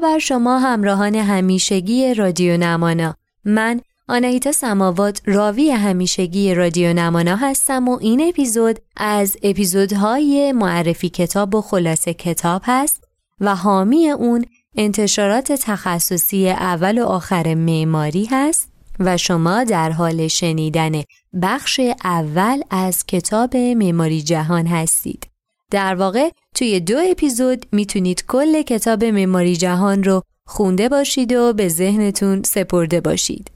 بر شما همراهان همیشگی رادیو نمانا من آنهیتا سماوات راوی همیشگی رادیو نمانا هستم و این اپیزود از اپیزودهای معرفی کتاب و خلاصه کتاب هست و حامی اون انتشارات تخصصی اول و آخر معماری هست و شما در حال شنیدن بخش اول از کتاب معماری جهان هستید. در واقع توی دو اپیزود می‌تونید کل کتاب معماری جهان رو خونده باشید و به ذهنتون سپرده باشید.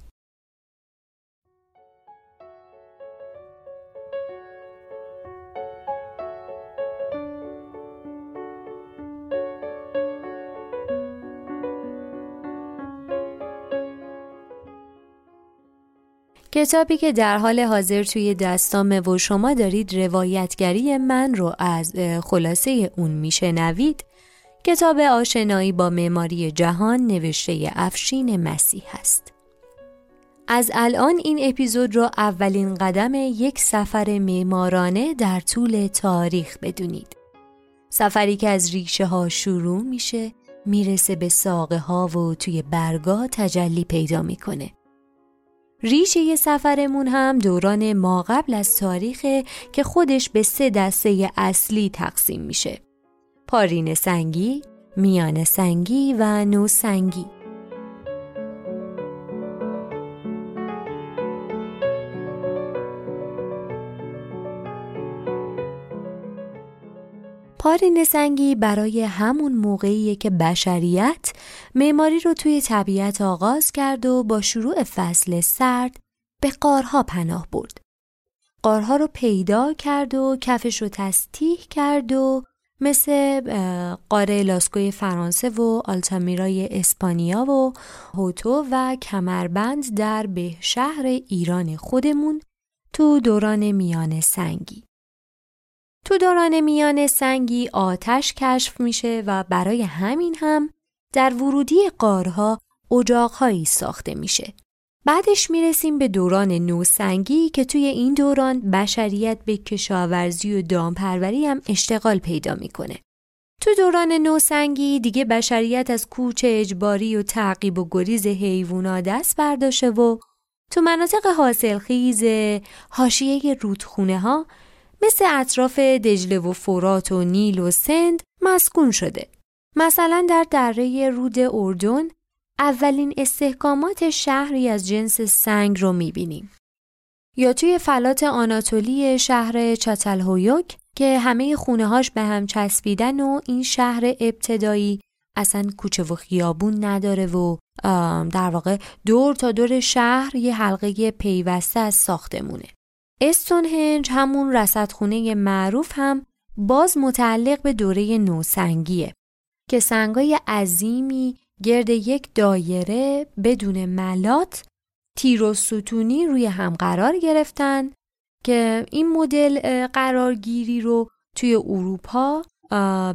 کتابی که در حال حاضر توی دستامه و شما دارید روایتگری من رو از خلاصه اون میشنوید کتاب آشنایی با معماری جهان نوشته افشین مسیح است. از الان این اپیزود رو اولین قدم یک سفر معمارانه در طول تاریخ بدونید. سفری که از ریشه ها شروع میشه می‌رسه به ساقه ها و توی برگا تجلی پیدا می‌کنه. ریشه سفرمون هم دوران ما قبل از تاریخه که خودش به سه دسته اصلی تقسیم میشه. پارین سنگی، میان سنگی و نو سنگی. پارین سنگی برای همون موقعیه که بشریت معماری رو توی طبیعت آغاز کرد و با شروع فصل سرد به قارها پناه برد. قارها رو پیدا کرد و کفش رو تستیح کرد و مثل قاره لاسکوی فرانسه و آلتامیرای اسپانیا و هوتو و کمربند در به شهر ایران خودمون تو دوران میان سنگی. تو دوران میان سنگی آتش کشف میشه و برای همین هم در ورودی قارها اجاقهایی ساخته میشه. بعدش می‌رسیم به دوران نوسنگی که توی این دوران بشریت به کشاورزی و دامپروری هم اشتغال پیدا می‌کنه. تو دوران نوسنگی دیگه بشریت از کوچ اجباری و تعقیب و گریز حیوونا دست برداشته و تو مناطق حاصلخیز حاشیه رودخونه ها مثل اطراف دجله و فرات و نیل و سند مسکون شده. مثلا در دره رود اردن اولین استحکامات شهری از جنس سنگ رو می‌بینیم. یا توی فلات آناتولی شهر چاتلهویوک که همه خونه هاش به هم چسبیدن و این شهر ابتدایی اصلا کوچه و خیابون نداره و در واقع دور تا دور شهر یه حلقه پیوسته از ساختمونه. استونهنج همون رصدخونه معروف هم باز متعلق به دوره نوسنگیه که سنگای عظیمی گرد یک دایره بدون ملات تیر و ستونی روی هم قرار گرفتن که این مدل قرارگیری رو توی اروپا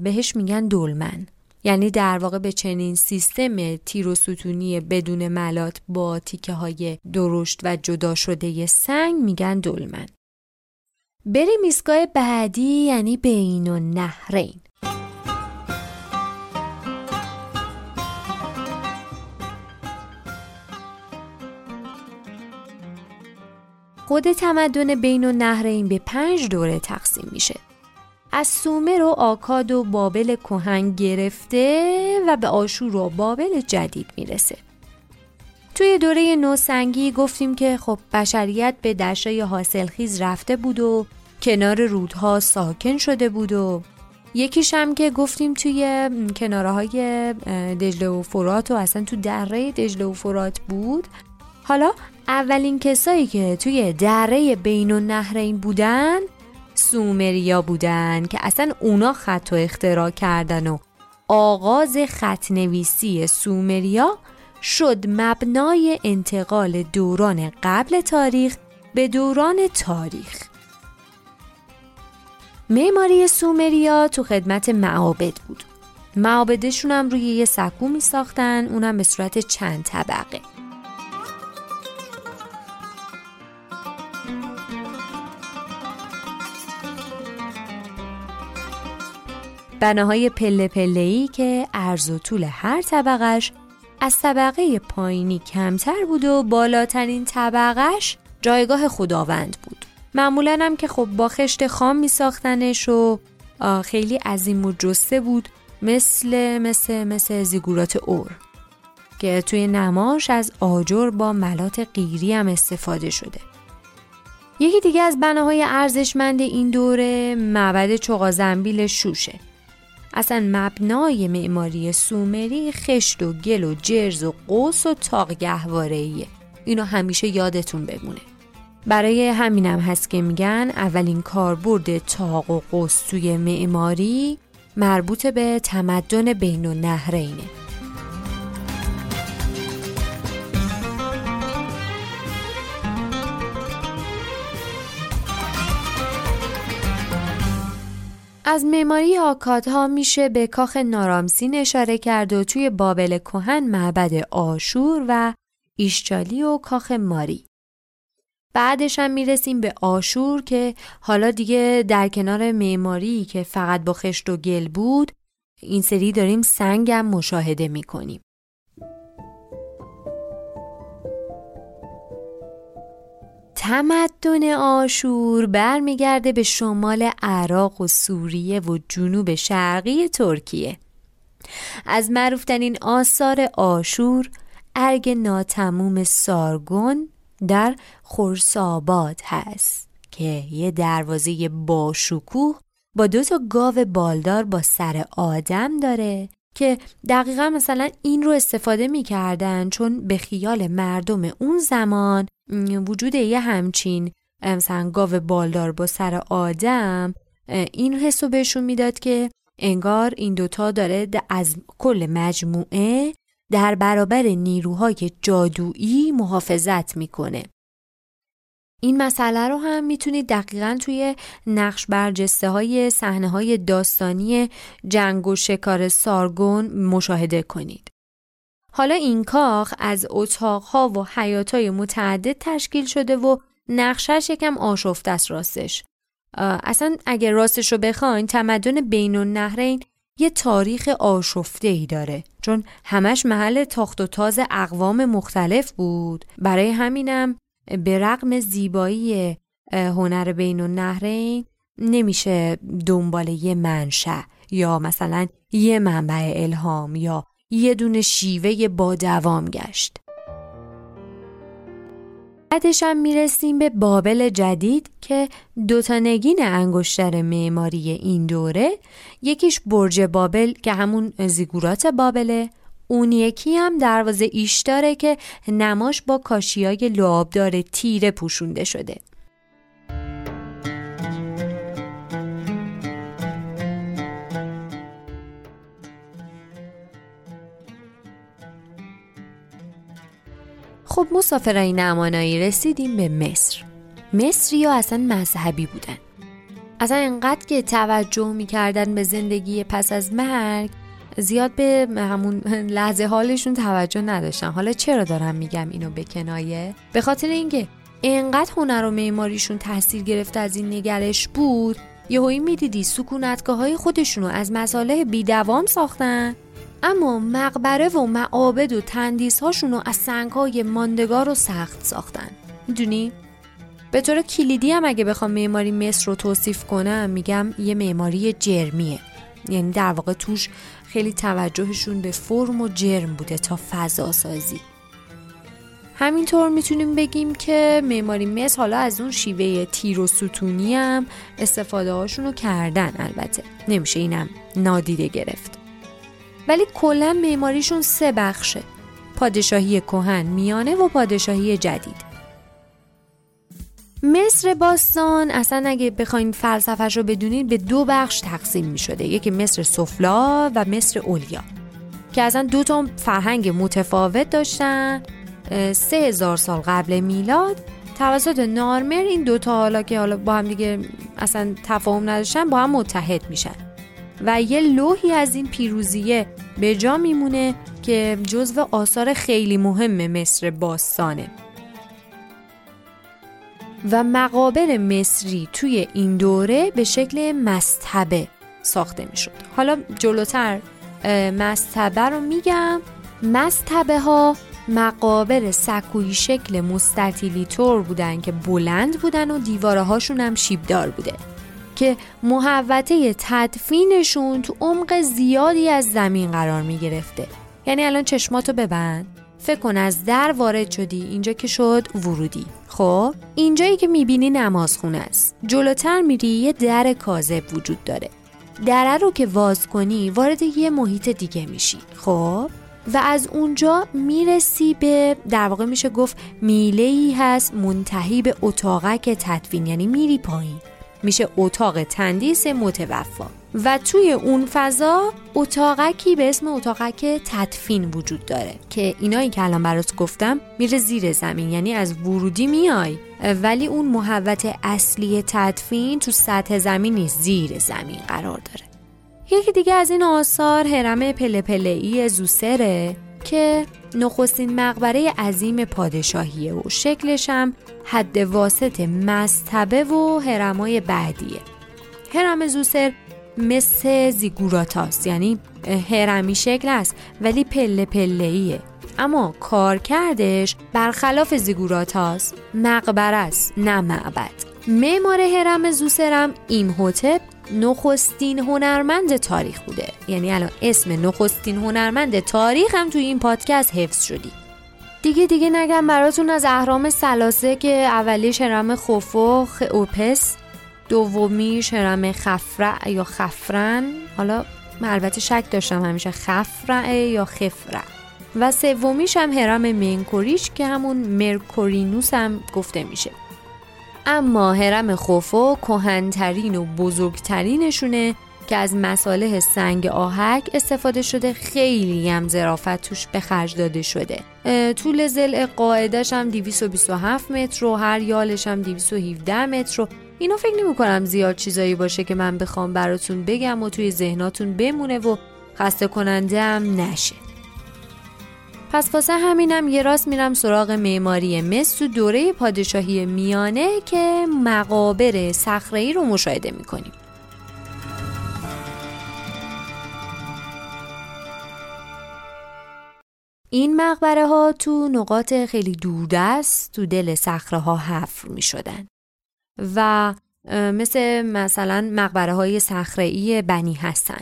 بهش میگن دولمن. یعنی در واقع به چنین سیستم تیر و ستونی بدون ملات با تیکه های درشت و جدا شده سنگ میگن دولمن بریم ایستگاه بعدی یعنی بین و نهرین. خود تمدن بین و نهرین به پنج دوره تقسیم میشه. از سومر و آکاد و بابل کهن گرفته و به آشور و بابل جدید می‌رسه. توی دوره نوسنگی گفتیم که خب بشریت به دشای حاصلخیز رفته بود و کنار رودها ساکن شده بود و یکیش هم که گفتیم توی کناره های دجله و فرات و اصلا تو دره دجله و فرات بود. حالا اولین کسایی که توی دره بین و نهرین بودن سومریا بودن که اصلا اونا خط و اختراع کردن و آغاز خطنویسی سومریا شد مبنای انتقال دوران قبل تاریخ به دوران تاریخ. معماری سومریا تو خدمت معابد بود. معابدشون هم روی یه سکو می ساختن اونم به صورت چند طبقه. بناهای پله پله ای که عرض و طول هر طبقش از طبقه پایینی کمتر بود و بالاترین طبقش جایگاه خداوند بود. معمولا هم که خب با خشت خام می ساختنش و خیلی عظیم و جسته بود مثل مثل مثل زیگورات اور که توی نماش از آجر با ملات قیری هم استفاده شده. یکی دیگه از بناهای ارزشمند این دوره معبد چقازنبیل شوشه. اصلا مبنای معماری سومری خشت و گل و جرز و قوس و تاق گهوارهیه اینو همیشه یادتون بمونه. برای همینم هست که میگن اولین کاربرد تاق و قوس توی معماری مربوط به تمدن بین و نهرینه. از معماری آکادها میشه به کاخ نارامسین اشاره کرد و توی بابل کهن معبد آشور و ایشچالی و کاخ ماری. بعدش هم می‌رسیم به آشور که حالا دیگه در کنار معماری که فقط با خشت و گل بود این سری داریم سنگم مشاهده می‌کنیم. تمدن آشور برمیگرده به شمال عراق و سوریه و جنوب شرقی ترکیه. از معروفترین آثار آشور ارگ ناتموم سارگون در خورساباد هست که یه دروازه باشکوه با دو تا گاو بالدار با سر آدم داره که دقیقا مثلا این رو استفاده می‌کردن چون به خیال مردم اون زمان وجود یه همچین مثلا گاو بالدار با سر آدم این حس رو بهشون می‌داد که انگار این دوتا داره از کل مجموعه در برابر نیروهای جادویی محافظت می‌کنه این مسئله رو هم می‌تونید دقیقا توی نقش برجسته های صحنه های داستانی جنگ و شکار سارگون مشاهده کنید. حالا این کاخ از اتاقها و حیاتای متعدد تشکیل شده و نقشش یکم آشفته است راستش. اصلا اگر راستش رو بخواین تمدن بین النهرین یه تاریخ آشفته ای داره چون همش محل تاخت و تاز اقوام مختلف بود برای همینم به رغم زیبایی هنر بین النهرین نمیشه دنبال یه منشأ یا مثلا یه منبع الهام یا یه دونه شیوه با دوام گشت. بعدش هم می‌رسیم به بابل جدید که دوتا نگین انگشتر معماری این دوره یکیش برج بابل که همون زیگورات بابله. اون یکی هم دروازه ایش داره که نماش با کاشیای لعابدار تیره پوشونده شده. خب مسافرای نمانایی رسیدیم به مصر. مصری ها اصلا مذهبی بودن. اصلا انقدر که توجه می‌کردن به زندگی پس از مرگ زیاد به همون لحظه حالشون توجه نداشتن. حالا چرا دارم میگم اینو به کنایه؟ به خاطر اینکه انقدر هنر و معماریشون تاثیر گرفته از این نگرش بود یهویی می‌دیدی سکونتگاه های خودشونو از مصالح بیدوام ساختن. اما مقبره و معابد و تندیس هاشونو از سنگ های ماندگار و سخت ساختن. می‌دونی؟ به طور کلیدی هم اگه بخوام معماری مصر رو توصیف کنم میگم یه معماری جرمیه. یعنی در واقع توش خیلی توجهشون به فرم و جرم بوده تا فضا سازی همینطور می‌تونیم بگیم که معماری مصر حالا از اون شیوه تیر و ستونی هم استفاده هاشون رو کردن البته. نمیشه اینم نادیده گرفت. ولی کلا معماریشون سه بخشه. پادشاهی کهن میانه و پادشاهی جدید. مصر باستان اصلا اگه بخواین فلسفهش رو بدونید به دو بخش تقسیم می شده یکی مصر سفلا و مصر اولیا که اصلا دو تا فرهنگ متفاوت داشتن. سه هزار سال قبل میلاد توسط نارمر این دوتا حالا که حالا با هم دیگه اصلا تفاهم نداشتن با هم متحد میشن. و یه لوحی از این پیروزیه به جا میمونه که جزو آثار خیلی مهم مصر باستانه. و مقابر مصری توی این دوره به شکل مستبه ساخته می‌شد. حالا جلوتر مستبه رو میگم. مستبه ها مقابر سکوی شکل مستطیلی طور بودن که بلند بودن و دیواره هاشون هم شیبدار بوده. که محوطه تدفینشون تو عمق زیادی از زمین قرار می گرفته. یعنی الان چشماتو ببند. فکر کن از در وارد شدی اینجا که شد ورودی. خب اینجایی که می‌بینی نمازخونه است. جلوتر میری یه در کاذب وجود داره. دره رو که واز کنی وارد یه محیط دیگه میشی. خب و از اونجا می‌رسی به در واقع میشه گفت میله ای هست منتهی به اتاقک تدفین. یعنی میری پایین. میشه اتاق تندیس متوفا. و توی اون فضا اتاقکی به اسم اتاقک تدفین وجود داره که اینایی که الان برات گفتم میره زیر زمین یعنی از ورودی میای. ولی اون محوت اصلی تدفین تو سطح زمین نیست زیر زمین قرار داره. یکی دیگه از این آثار هرم پله پله ای زوسره. که نخستین مقبره عظیم پادشاهیه و شکلش هم حد واسط مستبه و هرمای بعدیه. هرم زوسر مثل زیگوراتاست یعنی هرمی شکل است ولی پله پله ایه اما کارکردش برخلاف زیگوراتاس مقبره است نه معبد. معمار هرم زوسرم ایمهوتپ نخستین هنرمند تاریخ بوده. یعنی الان اسم نخستین هنرمند تاریخ هم توی این پادکست حفظ شدی. دیگه دیگه نگم براتون از اهرام سلاسه که اولیش هرم خوفو اوپس دومی هرم خفرع یا خفرن. حالا من البته شک داشتم همیشه خفرع یا خفرع. و سومیش هم هرم منکوریش که همون مرکورینوس هم گفته میشه. اما هرم خوفو کهنترین و بزرگترینشونه که از مساله سنگ آهک استفاده شده خیلی هم ظرافت توش به خرج داده شده. طول زل قاعدش هم 227 متر و هر یالش هم 217 متر و اینو فکر نمی کنم زیاد چیزایی باشه که من بخوام براتون بگم و توی ذهناتون بمونه و خسته کننده هم نشه. پس واسه همینم یه راست میرم سراغ معماری مصر تو دوره پادشاهی میانه که مقابر صخره‌ای رو مشاهده می‌کنیم. این مقبره ها تو نقاط خیلی دوردست تو دل صخره ها حفر می شدن و مثل مثلا مقبره های صخره بنی هستن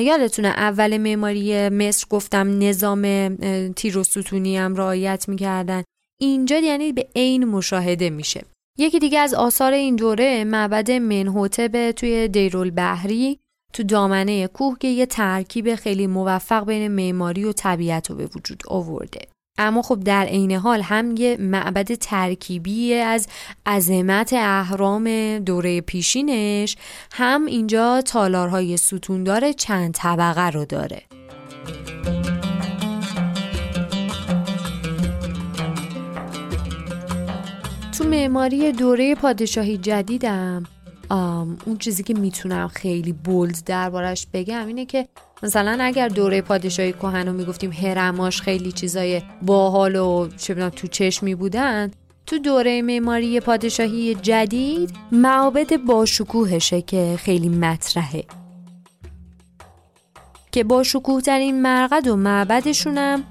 یادتونه اول معماری مصر گفتم نظام تیر و ستونی هم رعایت می‌کردن. اینجا یعنی به عین مشاهده میشه. یکی دیگه از آثار این دوره معبد منحوتب توی دیرول بحری تو دامنه کوه که یه ترکیب خیلی موفق بین معماری و طبیعت رو به وجود آورده. اما خب در عین حال هم یه معبد ترکیبی از عظمت اهرام دوره پیشینش هم اینجا تالارهای ستوندار چند طبقه رو داره. تو معماری دوره پادشاهی جدیدم اون چیزی که می‌تونم خیلی بولد دربارش بگم اینه که مثلا اگر دوره پادشاهی کهن رو می‌گفتیم هرماش خیلی چیزای باحال و چه تو چشمی بودن تو دوره معماری پادشاهی جدید معابد باشکوهشه که خیلی مطرحه. که با شکوه ترین مرقد و معبدشونم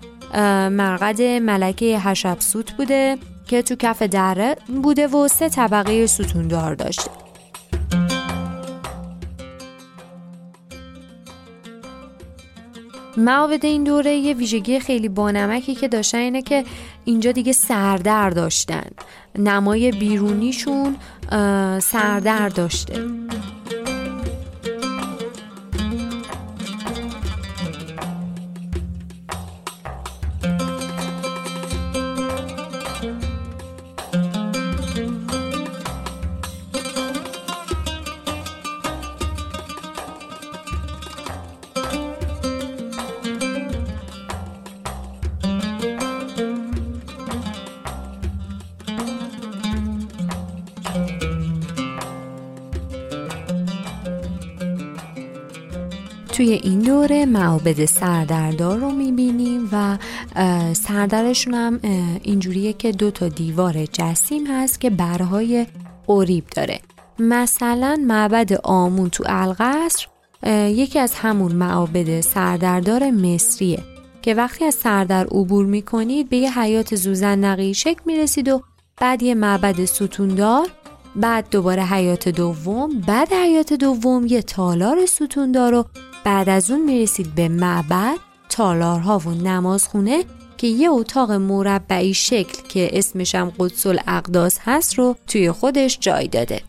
مرقد ملکه حشبسوت بوده که تو کف دره بوده و سه طبقه ستوندار داشته. معابد این دوره یه ویژگی خیلی بانمکی که داشتن اینه که اینجا دیگه سردر داشتن. نمای بیرونیشون سردر داشته. این دوره معابد سردردار رو می‌بینیم و سردرشون هم اینجوریه که دو تا دیوار جسیم هست که برهای اوریب داره. مثلا معبد آمون تو القصر یکی از همون معابد سردردار مصریه که وقتی از سردر عبور می‌کنید به یه حیات زوزندقی شکل می‌رسید و بعد یه معبد ستوندار بعد دوباره حیات دوم بعد حیات دوم یه تالار ستوندار و بعد از اون می‌رسید به معبد تالارها و نمازخونه که یه اتاق مربعی شکل که اسمش هم قدس الاقداس هست رو توی خودش جای داده.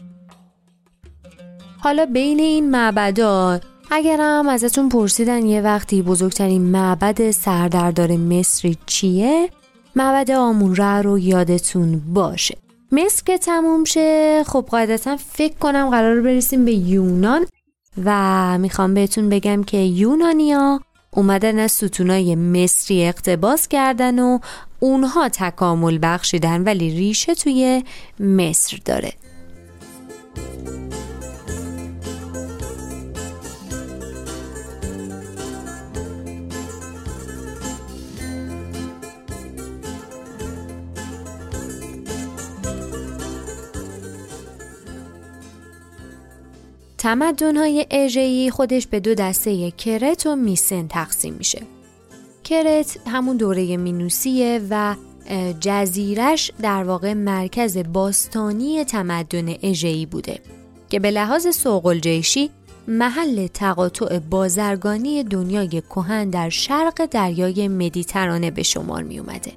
حالا بین این معبدا اگرم ازتون پرسیدن یه وقتی بزرگترین معبد سردردار مصری چیه معبد آمون رو یادتون باشه. مصر که تموم شه خب قاعدتا فکر کنم قرار برسیم به یونان. و می‌خوام بهتون بگم که یونانیا اومدن از ستونای مصری اقتباس کردن و اونها تکامل بخشیدن ولی ریشه توی مصر داره. تمدن‌های اژه‌ای خودش به دو دسته کرت و میسن تقسیم میشه. کرت همون دوره مینوسیه و جزیرش در واقع مرکز باستانی تمدن اژه‌ای بوده که به لحاظ سوقل محل تقاطع بازرگانی دنیای کهن در شرق دریای مدیترانه به شمار می اومده.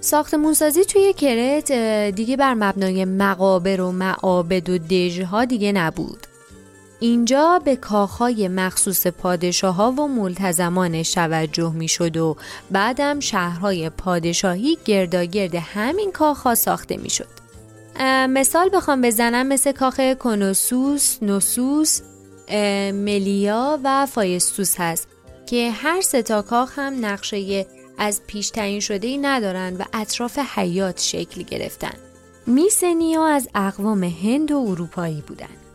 ساختمونسازی توی کرت دیگه بر مبنای مقابر و معابد و دژها دیگه نبود اینجا به کاخهای مخصوص پادشاه ها و ملتزمان توجه می شد و بعدم شهرهای پادشاهی گرداگرد همین کاخها ساخته می شد. مثال بخوام بزنم مثل کاخ کنوسوس، نوسوس، ملیا و فایستوس هست که هر سه تا کاخ هم نقشه از پیش تعیین شده ای ندارن و اطراف حیات شکل گرفتن. میسنیا از اقوام هند و اروپایی بودن.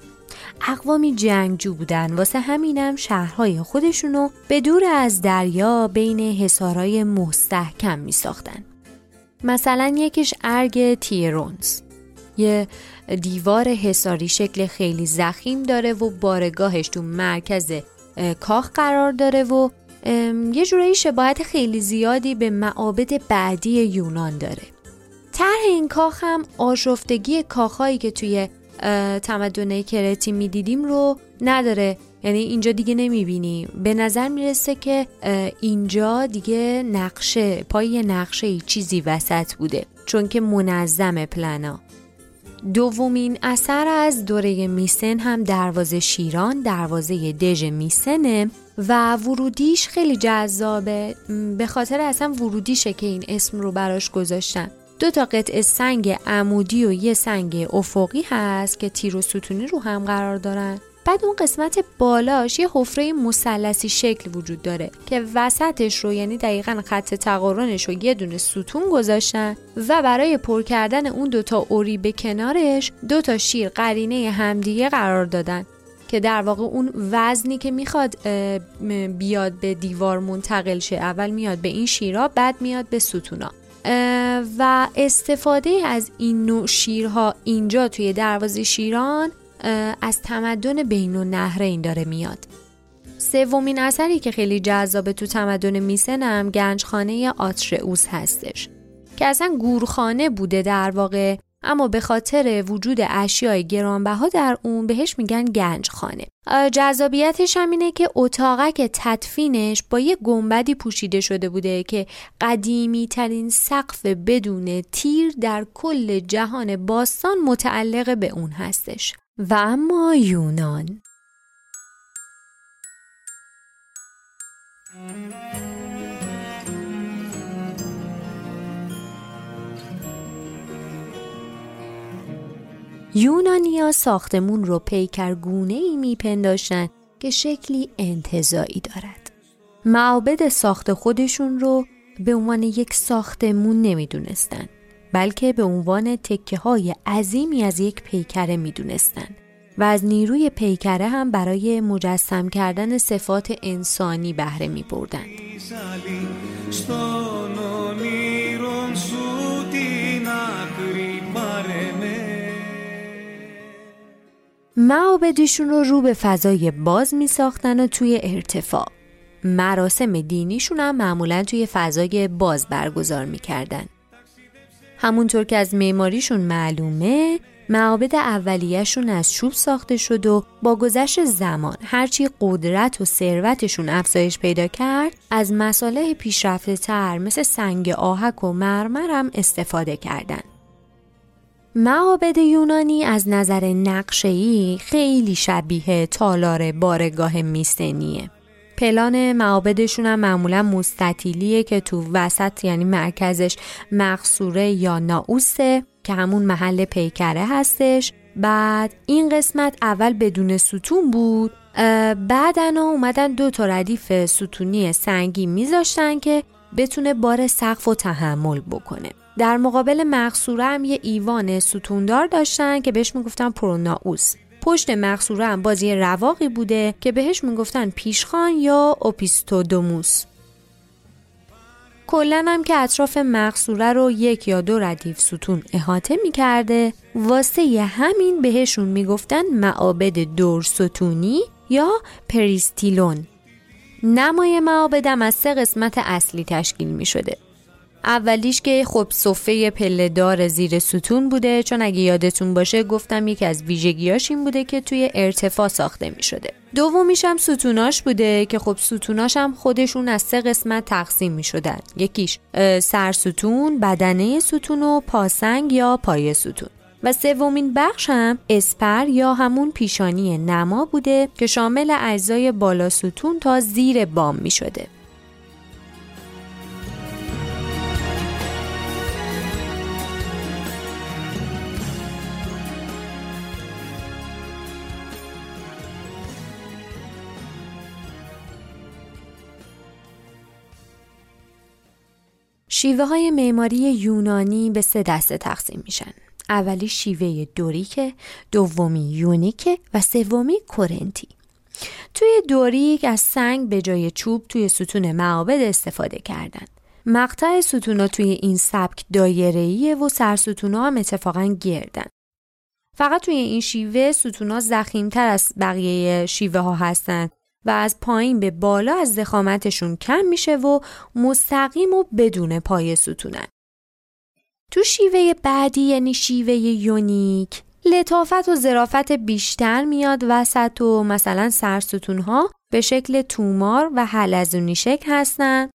اقوامی جنگجو بودن واسه همینم شهرهای خودشونو به دور از دریا بین حصارهای مستحکم می ساختن. مثلا یکیش ارگ تیرونز یه دیوار حصاری شکل خیلی زخیم داره و بارگاهش تو مرکز کاخ قرار داره و یه جورایی شباهت خیلی زیادی به معابد بعدی یونان داره طرح این کاخ هم آشفتگی کاخهایی که توی تمدن کرتی می‌دیدیم رو نداره. یعنی اینجا دیگه نمی‌بینیم به نظر می‌رسه که اینجا دیگه نقشه پای نقشه چیزی وسط بوده. چون که منظم پلنا دومین اثر از دوره میسن هم دروازه شیران دروازه دژ میسنه و ورودیش خیلی جذابه. به خاطر اصلا ورودیشه که این اسم رو براش گذاشتن. دو تا قطعه سنگ عمودی و یه سنگ افقی هست که تیر و ستونی رو هم قرار دارن. بعد اون قسمت بالاش یه حفره مثلثی شکل وجود داره که وسطش رو یعنی دقیقا خط تقارنش رو یه دونه ستون گذاشتن و برای پر کردن اون دوتا اوری به کنارش دو تا شیر قرینه همدیگه قرار دادن که در واقع اون وزنی که می‌خواد بیاد به دیوار منتقل شه. اول میاد به این شیرها بعد میاد به ستونا. و استفاده از این نوع شیرها اینجا توی دروازه شیران از تمدن بین و نهرین داره میاد. سومین اثری که خیلی جذابه تو تمدن میسنم گنجخانه آترئوس هستش که اصلا گورخانه بوده در واقع. اما به خاطر وجود اشیای گرانبها در اون بهش میگن گنج خانه جذابیتش هم اینه که اتاقک تدفینش با یه گنبدی پوشیده شده بوده که قدیمی ترین سقف بدون تیر در کل جهان باستان متعلق به اون هستش. و اما یونان. یونانیا ساختمون رو پیکرگونه ای میپنداشتن که شکلی انتظایی دارد. معابد ساخت خودشون رو به عنوان یک ساختمون نمی‌دونستن بلکه به عنوان تکه های عظیمی از یک پیکره می‌دونستن و از نیروی پیکره هم برای مجسم کردن صفات انسانی بهره می بردن. معابدشون رو رو به فضای باز می ساختن و توی ارتفاع مراسم دینیشون هم معمولا توی فضای باز برگزار می کردن. همونطور که از معماریشون معلومه معابد اولیهشون از چوب ساخته شد و با گذشت زمان هرچی قدرت و ثروتشون افزایش پیدا کرد از مساله پیشرفته تر مثل سنگ آهک و مرمر هم استفاده کردند. معابد یونانی از نظر نقشه‌ای خیلی شبیه تالار بارگاه میستنیه. پلان معابدشون هم معمولا مستطیلیه که تو وسط یعنی مرکزش مقصوره یا ناوسه که همون محل پیکره هستش. بعد این قسمت اول بدون ستون بود. بعدن اومدن دو تا ردیف ستونی سنگی میذاشتن که بتونه بار سقف و تحمل بکنه. در مقابل مقصوره هم یه ایوان ستوندار داشتن که بهش می‌گفتن پروناوس پشت مقصوره هم بازی رواقی بوده که بهش می‌گفتن پیشخان یا اوپیستودوموس. کلا هم که اطراف مقصوره رو یک یا دو ردیف ستون احاطه می‌کرده واسه همین بهشون می‌گفتن معابد دور ستونی یا پریستیلون. نمای معابدم از سه قسمت اصلی تشکیل می شده اولیش که خب صفه پله دار زیر ستون بوده چون اگه یادتون باشه گفتم یکی از ویژگیاش این بوده که توی ارتفاع ساخته می شده دومیش هم ستوناش بوده که خب ستوناش هم خودشون از سه قسمت تقسیم می شدن یکیش سرستون، بدنه ستون و پاسنگ یا پای ستون. و سومین بخش هم اسپر یا همون پیشانی نما بوده که شامل اجزای بالا ستون تا زیر بام می شده. شیوه های معماری یونانی به سه دسته تقسیم میشن. اولی شیوه دوریک، دومی یونیک و سومی کورنتی. توی دوریک از سنگ به جای چوب توی ستون معابد استفاده کردن. مقطع ستونا توی این سبک دایره‌ایه و سرستونا هم اتفاقا گردن. فقط توی این شیوه ستونا زخیمتر از بقیه شیوه ها هستن و از پایین به بالا از زخامتشون کم میشه و مستقیم و بدون پای ستونن. تو شیوه بعدی یعنی شیوه یونیک لطافت و ظرافت بیشتر میاد وسط و مثلا سرستون ها به شکل تومار و حلزونی شکل هستن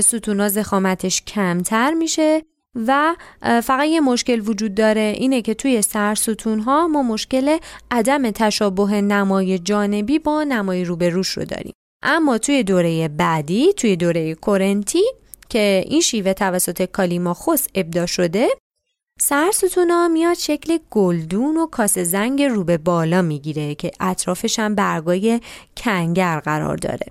ستونا زخامتش کمتر میشه و فقط یه مشکل وجود داره اینه که توی سرستون ها ما مشکل عدم تشابه نمای جانبی با نمای روبروش رو داریم. اما توی دوره بعدی توی دوره کورنتی که این شیوه توسط کالیماخوس ابدا شده سرستونا میاد شکل گلدون و کاسه زنگ رو به بالا می‌گیره که اطرافش هم برگای کنگر قرار داره.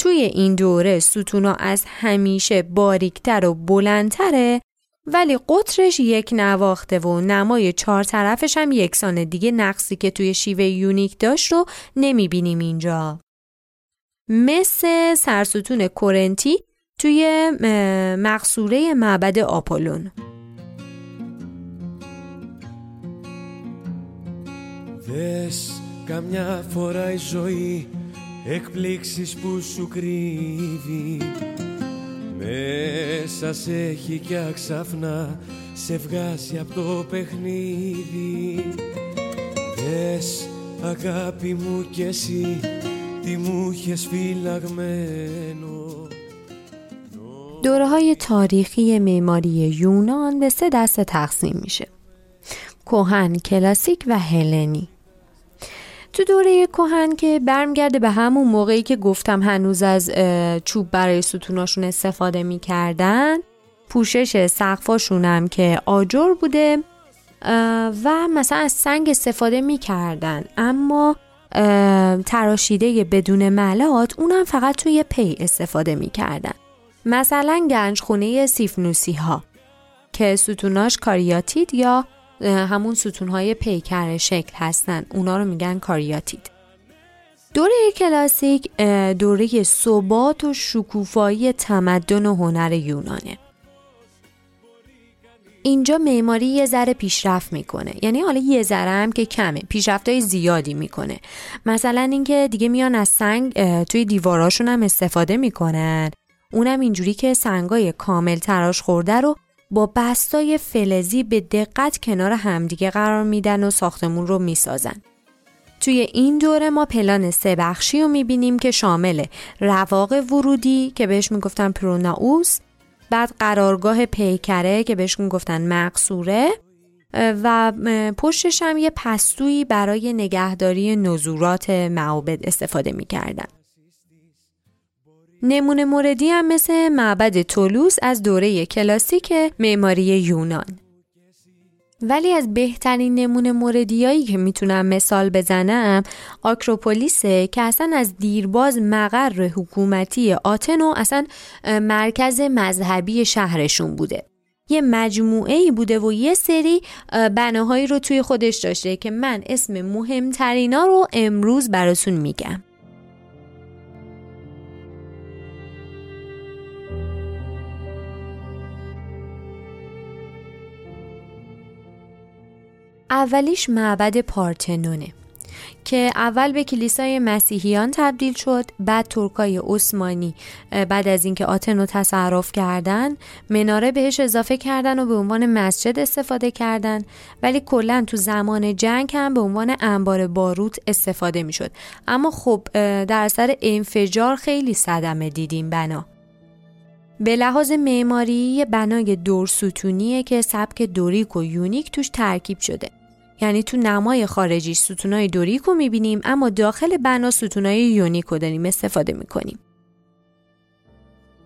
توی این دوره ستونا از همیشه باریکتر و بلندتره ولی قطرش یک نواخته و نمای چهار طرفش هم یکسانه دیگه نقصی که توی شیوه یونیک داشت رو نمیبینیم اینجا مثل سرستون کورنتی توی مقصوره معبد آپولون Δες καμιά φορά η ζωή εκπλήξεις που σου κρύβει Μέσα σε έχει κι αξαφνά σε βγάζει από το παιχνίδι Δες αγάπη μου κι εσύ τι μου είχες φυλαγμένο دوره های تاریخی معماری یونان به سه دسته تقسیم میشه. کوهن، کلاسیک و هلنی. تو دوره کوهن که برمیگرده به همون موقعی که گفتم هنوز از چوب برای ستوناشون استفاده می‌کردن پوشش سقفاشون هم که آجر بوده و مثلا از سنگ استفاده می‌کردن. اما تراشیده بدون ملات اونم فقط توی پی استفاده می‌کردن. مثلا گنج خونه سیفنوسی ها که ستوناش کاریاتید یا همون ستونهای پیکر شکل هستن. اونا رو میگن کاریاتید. دوره کلاسیک دوره ثبات و شکوفایی تمدن و هنر یونانه. اینجا معماری یه ذره پیشرفت می‌کنه. یعنی حالا یه ذره هم که کمه. های زیادی می‌کنه. مثلا اینکه دیگه میان از سنگ توی دیواراشون هم استفاده می‌کنن. اونم اینجوری که سنگای کامل تراش خورده رو با بستای فلزی به دقت کنار همدیگه قرار میدن و ساختمون رو می‌سازن توی این دوره ما پلان سه بخشی رو می‌بینیم که شامل رواق ورودی که بهش می‌گفتن پروناوس بعد قرارگاه پیکره که بهش گفتن مقصوره و پشتش هم یه پستویی برای نگهداری نزورات معابد استفاده می‌کردن. نمونه موردی هم مثل معبد تولوس از دوره کلاسیک معماری یونان. ولی از بهترین نمونه موردیایی که می‌تونم مثال بزنم آکروپولیسه که اصلا از دیرباز مقر حکومتی آتن و اصلا مرکز مذهبی شهرشون بوده یه مجموعه ای بوده و یه سری بناهایی رو توی خودش داشته که من اسم مهمترینا رو امروز براتون میگم اولیش معبد پارتنونه که اول به کلیسای مسیحیان تبدیل شد بعد ترکای عثمانی بعد از اینکه آتن رو تصرف کردن مناره بهش اضافه کردن و به عنوان مسجد استفاده کردن. ولی کلا تو زمان جنگ هم به عنوان انبار باروت استفاده می‌شد. اما خب در اثر انفجار خیلی صدمه دیده این بنا. به لحاظ معماری بنای دور ستونیه که سبک دوریک و یونیک توش ترکیب شده. یعنی تو نمای خارجیش ستونای دوریکو می‌بینیم اما داخل بنا ستونای یونیکو داریم استفاده می‌کنیم.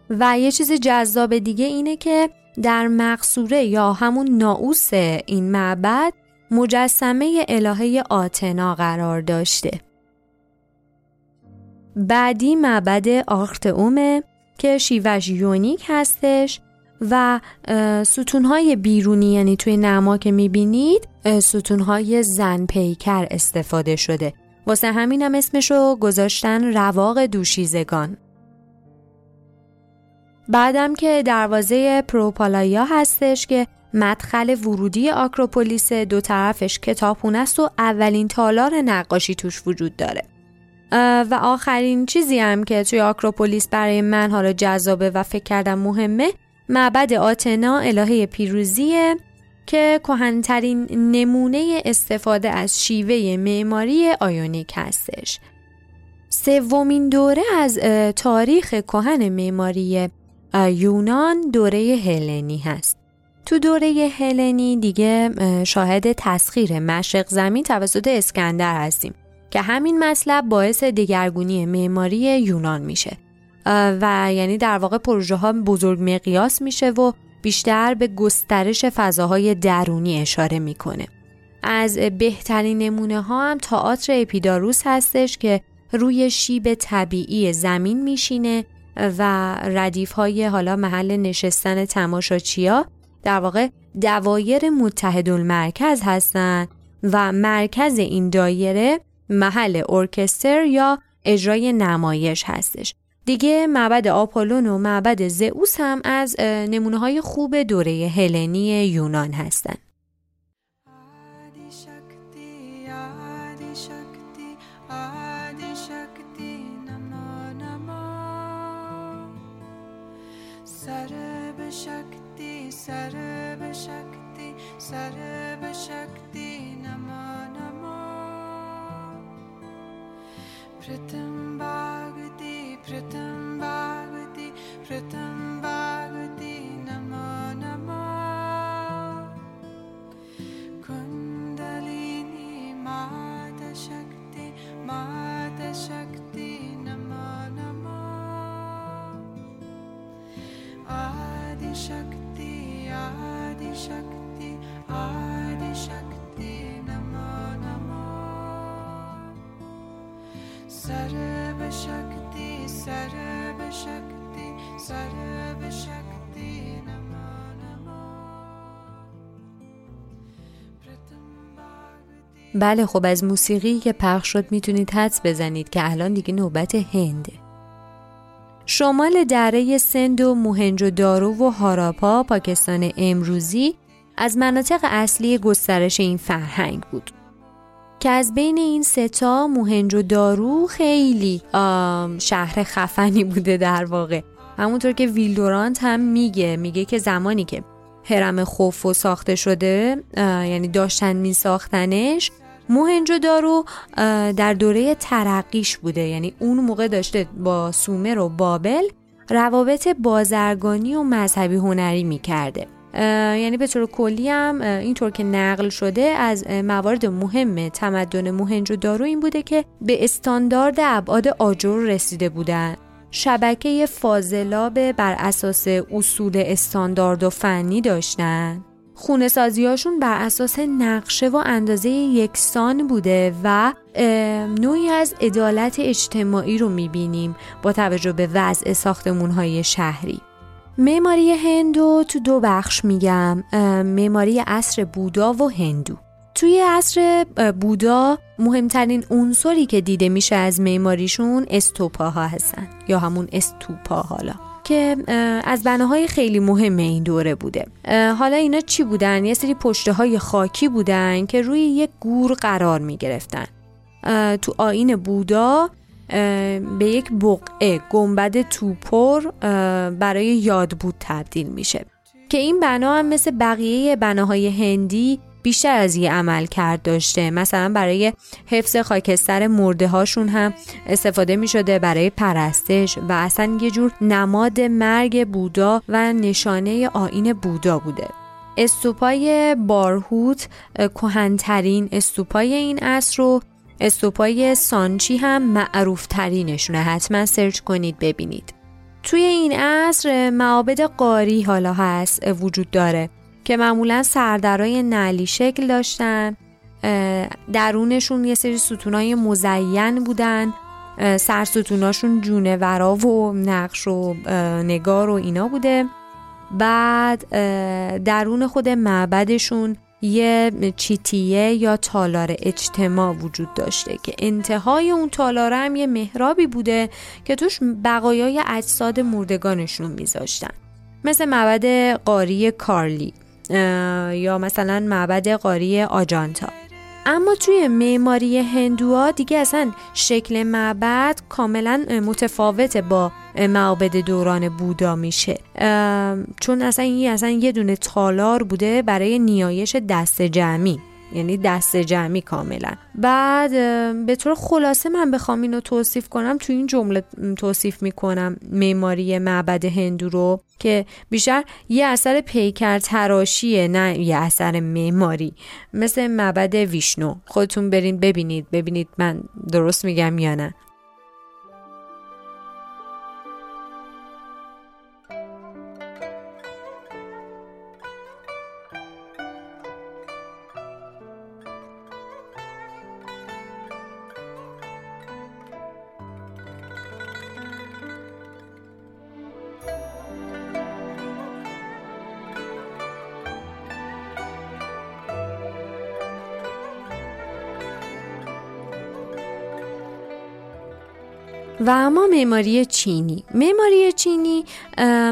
و یه چیز جذاب دیگه اینه که در مقصوره یا همون ناوس این معبد مجسمه الهه آتنا قرار داشته. بعدی معبد آختئومه که شیوش یونیک هستش و ستونهای بیرونی یعنی توی نما که می‌بینید ستونهای زن پیکر استفاده شده. واسه همینم اسمشو گذاشتن رواق دوشیزگان. بعدم که دروازه پروپالایا هستش که مدخل ورودی آکروپولیس دو طرفش کتابخونه است و اولین تالار نقاشی توش وجود داره. و آخرین چیزی هم که توی آکروپولیس برای من حالا جذابه و فکر کردم مهمه معبد آتنا الهه پیروزیه که کهنترین نمونه استفاده از شیوه معماری آیونیک هستش. سومین دوره از تاریخ کهن معماری یونان دوره هلنی هست. تو دوره هلنی دیگه شاهد تسخیر مشرق زمین توسط اسکندر هستیم که همین مطلب باعث دگرگونی معماری یونان میشه و یعنی در واقع پروژه ها بزرگ مقیاس میشه و بیشتر به گسترش فضاهای درونی اشاره می‌کنه. از بهترین نمونه ها هم تئاتر اپیداروس هستش که روی شیب طبیعی زمین میشینه و ردیف های حالا محل نشستن تماشاچیا در واقع دوایر متحد المرکز هستند و مرکز این دایره محل ارکستر یا اجرای نمایش هستش. دیگه معبد آپولون و معبد زئوس هم از نمونه های خوب دوره هلنی یونان هستند. written by with the بله خب از موسیقی که پخش شد می‌تونید حدس بزنید که الان دیگه نوبت هنده شمال دره سند و موهنجو دارو و هاراپا پاکستان امروزی از مناطق اصلی گسترش این فرهنگ بود که از بین این ستا موهنجو دارو خیلی شهر خفنی بوده در واقع. همونطور که ویلدورانت هم میگه میگه که زمانی که هرم خوف و ساخته شده یعنی داشتن می ساختنش موهنجو دارو در دوره ترقیش بوده. یعنی اون موقع داشته با سومر و بابل روابط بازرگانی و مذهبی هنری می‌کرده. یعنی به طور کلی هم اینطور که نقل شده از موارد مهم تمدن موهنجو دارو این بوده که به استاندارد ابعاد آجر رسیده بودن. شبکه فاضلاب بر اساس اصول استاندارد و فنی داشتن. خونه سازیاشون بر اساس نقشه و اندازه یکسان بوده و نوعی از عدالت اجتماعی رو می‌بینیم با توجه به وضع ساختمون های شهری. معماری هندو تو دو بخش میگم معماری عصر بودا و هندو. توی عصر بودا مهمترین عنصری که دیده میشه از معماریشون استوپاها هستن یا همون استوپا حالا. که از بناهای خیلی مهم این دوره بوده. حالا اینا چی بودن؟ یه سری پشته های خاکی بودن که روی یک گور قرار می گرفتن تو آین بودا به یک بقعه گنبد توپر برای یاد بود تبدیل میشه. که این بنا هم مثل بقیه بناهای هندی بیشتر از یه عمل کرد داشته. مثلا برای حفظ خاکستر مرده هاشون هم استفاده می شده برای پرستش و اصلا یه جور نماد مرگ بودا و نشانه آین بودا بوده. استوپای بارهوت کهنترین استوپای این عصر رو استوپای سانچی هم معروف ترینشونه حتما سرچ کنید ببینید. توی این عصر معابد قاری حالا هست وجود داره. که معمولا سردرای نعلی شکل داشتن. درونشون یه سری ستونای مزین بودن. سرستوناشون جونورا و نقش و نگار و اینا بوده. بعد درون خود معبدشون یه چیتیه یا تالار اجتماع وجود داشته که انتهای اون تالاره هم یه محرابی بوده که توش بقایای اجساد مردگانشون میذاشتن. مثل معبد قاری کارلی. یا مثلا معبد قاری آجانتا. اما توی معماری هندوها دیگه اصلا شکل معبد کاملا متفاوت با معابد دوران بودا میشه. چون اصلا این اصلا یه دونه تالار بوده برای نیایش دست جمعی. یعنی دست جمعی کاملا. بعد به طور خلاصه من بخوام اینو توصیف کنم تو این جمله توصیف می‌کنم معماری معبد هندو رو که بیشتر یه اثر پیکر تراشیه نه یه اثر معماری. مثل معبد ویشنو. خودتون برین ببینید. ببینید من درست میگم یا نه. و اما معماری چینی. معماری چینی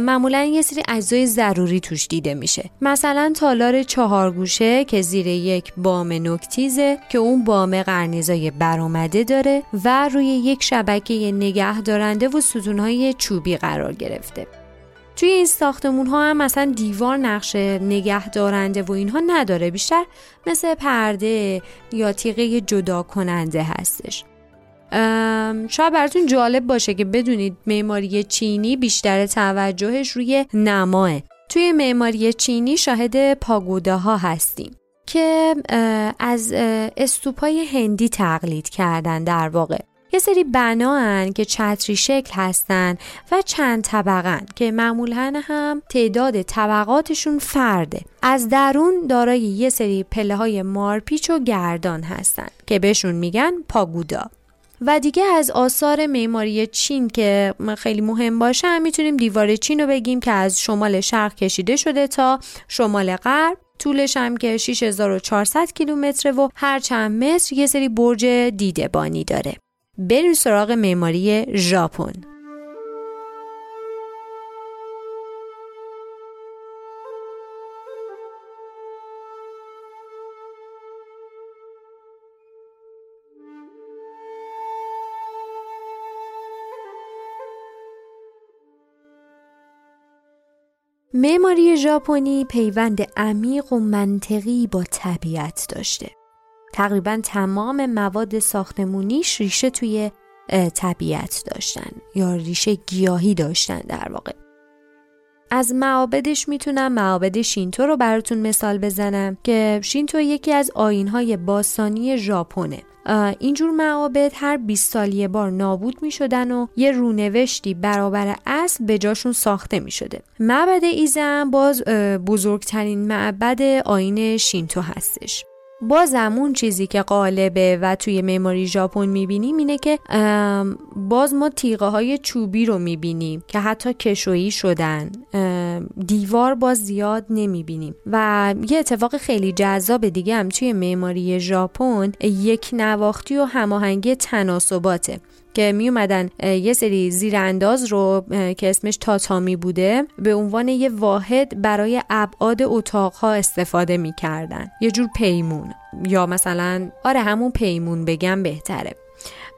معمولا یه سری اجزای ضروری توش دیده میشه. مثلا تالار چهارگوشه که زیر یک بام نکتیزه که اون بام قرنیزای برآمده داره و روی یک شبکه نگه دارنده و ستونهای چوبی قرار گرفته. توی این ساختمون ها هم مثلا دیوار نقش نگه دارنده و اینها نداره. بیشتر مثل پرده یا تیغه جدا کننده هستش. شاید براتون جالب باشه که بدونید معماری چینی بیشتر توجهش روی نماه. توی معماری چینی شاهد پاگوداها هستیم که از استوپای هندی تقلید کردن در واقع. یه سری بنا که چتری شکل هستن و چند طبقن که معمولا هم تعداد طبقاتشون فرده. از درون دارای یه سری پله های مارپیچ و گردان هستن که بهشون میگن پاگودا. و دیگه از آثار معماری چین که خیلی مهم باشه هم می‌تونیم دیوار چین رو بگیم که از شمال شرق کشیده شده تا شمال غرب. طولش هم که 6400 کیلومتره و هر چند متر یه سری برج دیدبانی داره. بریم سراغ معماری ژاپن. معماری ژاپنی پیوند عمیق و منطقی با طبیعت داشته. تقریبا تمام مواد ساختمونیش ریشه توی طبیعت داشتن یا ریشه گیاهی داشتن در واقع. از معابدش می‌تونم معابد شینتو رو براتون مثال بزنم که شینتو یکی از آینهای باستانی ژاپنه اینجور معابد هر 20 سال یه بار نابود می شدن و یه رونوشتی برابر اصل به جاشون ساخته می شده معبد ایزم باز بزرگترین معبد آین شینتو هستش. بازم اون چیزی که قالبه و توی معماری ژاپن می‌بینیم اینه که باز ما تیغه های چوبی رو می‌بینیم که حتی کشویی شدن. دیوار باز زیاد نمی‌بینیم. و یه اتفاق خیلی جذاب دیگه هم توی معماری ژاپن یک نواختی و هماهنگی تناسباته. که می اومدن یه سری زیرانداز رو که اسمش تاتامی بوده به عنوان یه واحد برای ابعاد اتاقها استفاده می‌کردن. یه جور پیمون. یا مثلا آره همون پیمون بگم بهتره.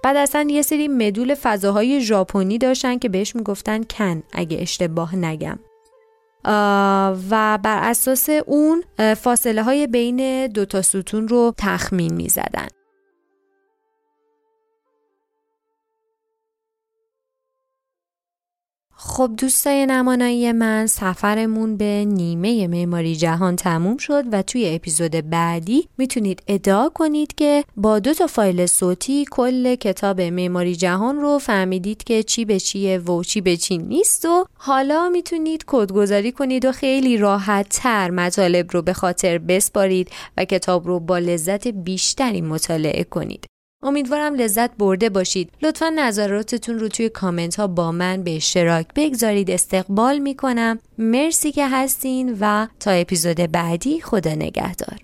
بعد اصلا یه سری مدول فضاهای ژاپنی داشتن که بهش می‌گفتن کن اگه اشتباه نگم. و بر اساس اون فاصله های بین دو تا ستون رو تخمین می زدن. خب دوستای نمانایی من سفرمون به نیمه معماری جهان تموم شد و توی اپیزود بعدی می‌تونید ادعا کنید که با دو تا فایل صوتی کل کتاب معماری جهان رو فهمیدید که چی به چیه و چی به چی نیست و حالا می‌تونید کدگذاری کنید و خیلی راحت تر مطالب رو به خاطر بسپارید و کتاب رو با لذت بیشتری مطالعه کنید. امیدوارم لذت برده باشید. لطفا نظراتتون رو توی کامنت ها با من به اشتراک بگذارید. استقبال می‌کنم. مرسی که هستین و تا اپیزود بعدی خدا نگهدار.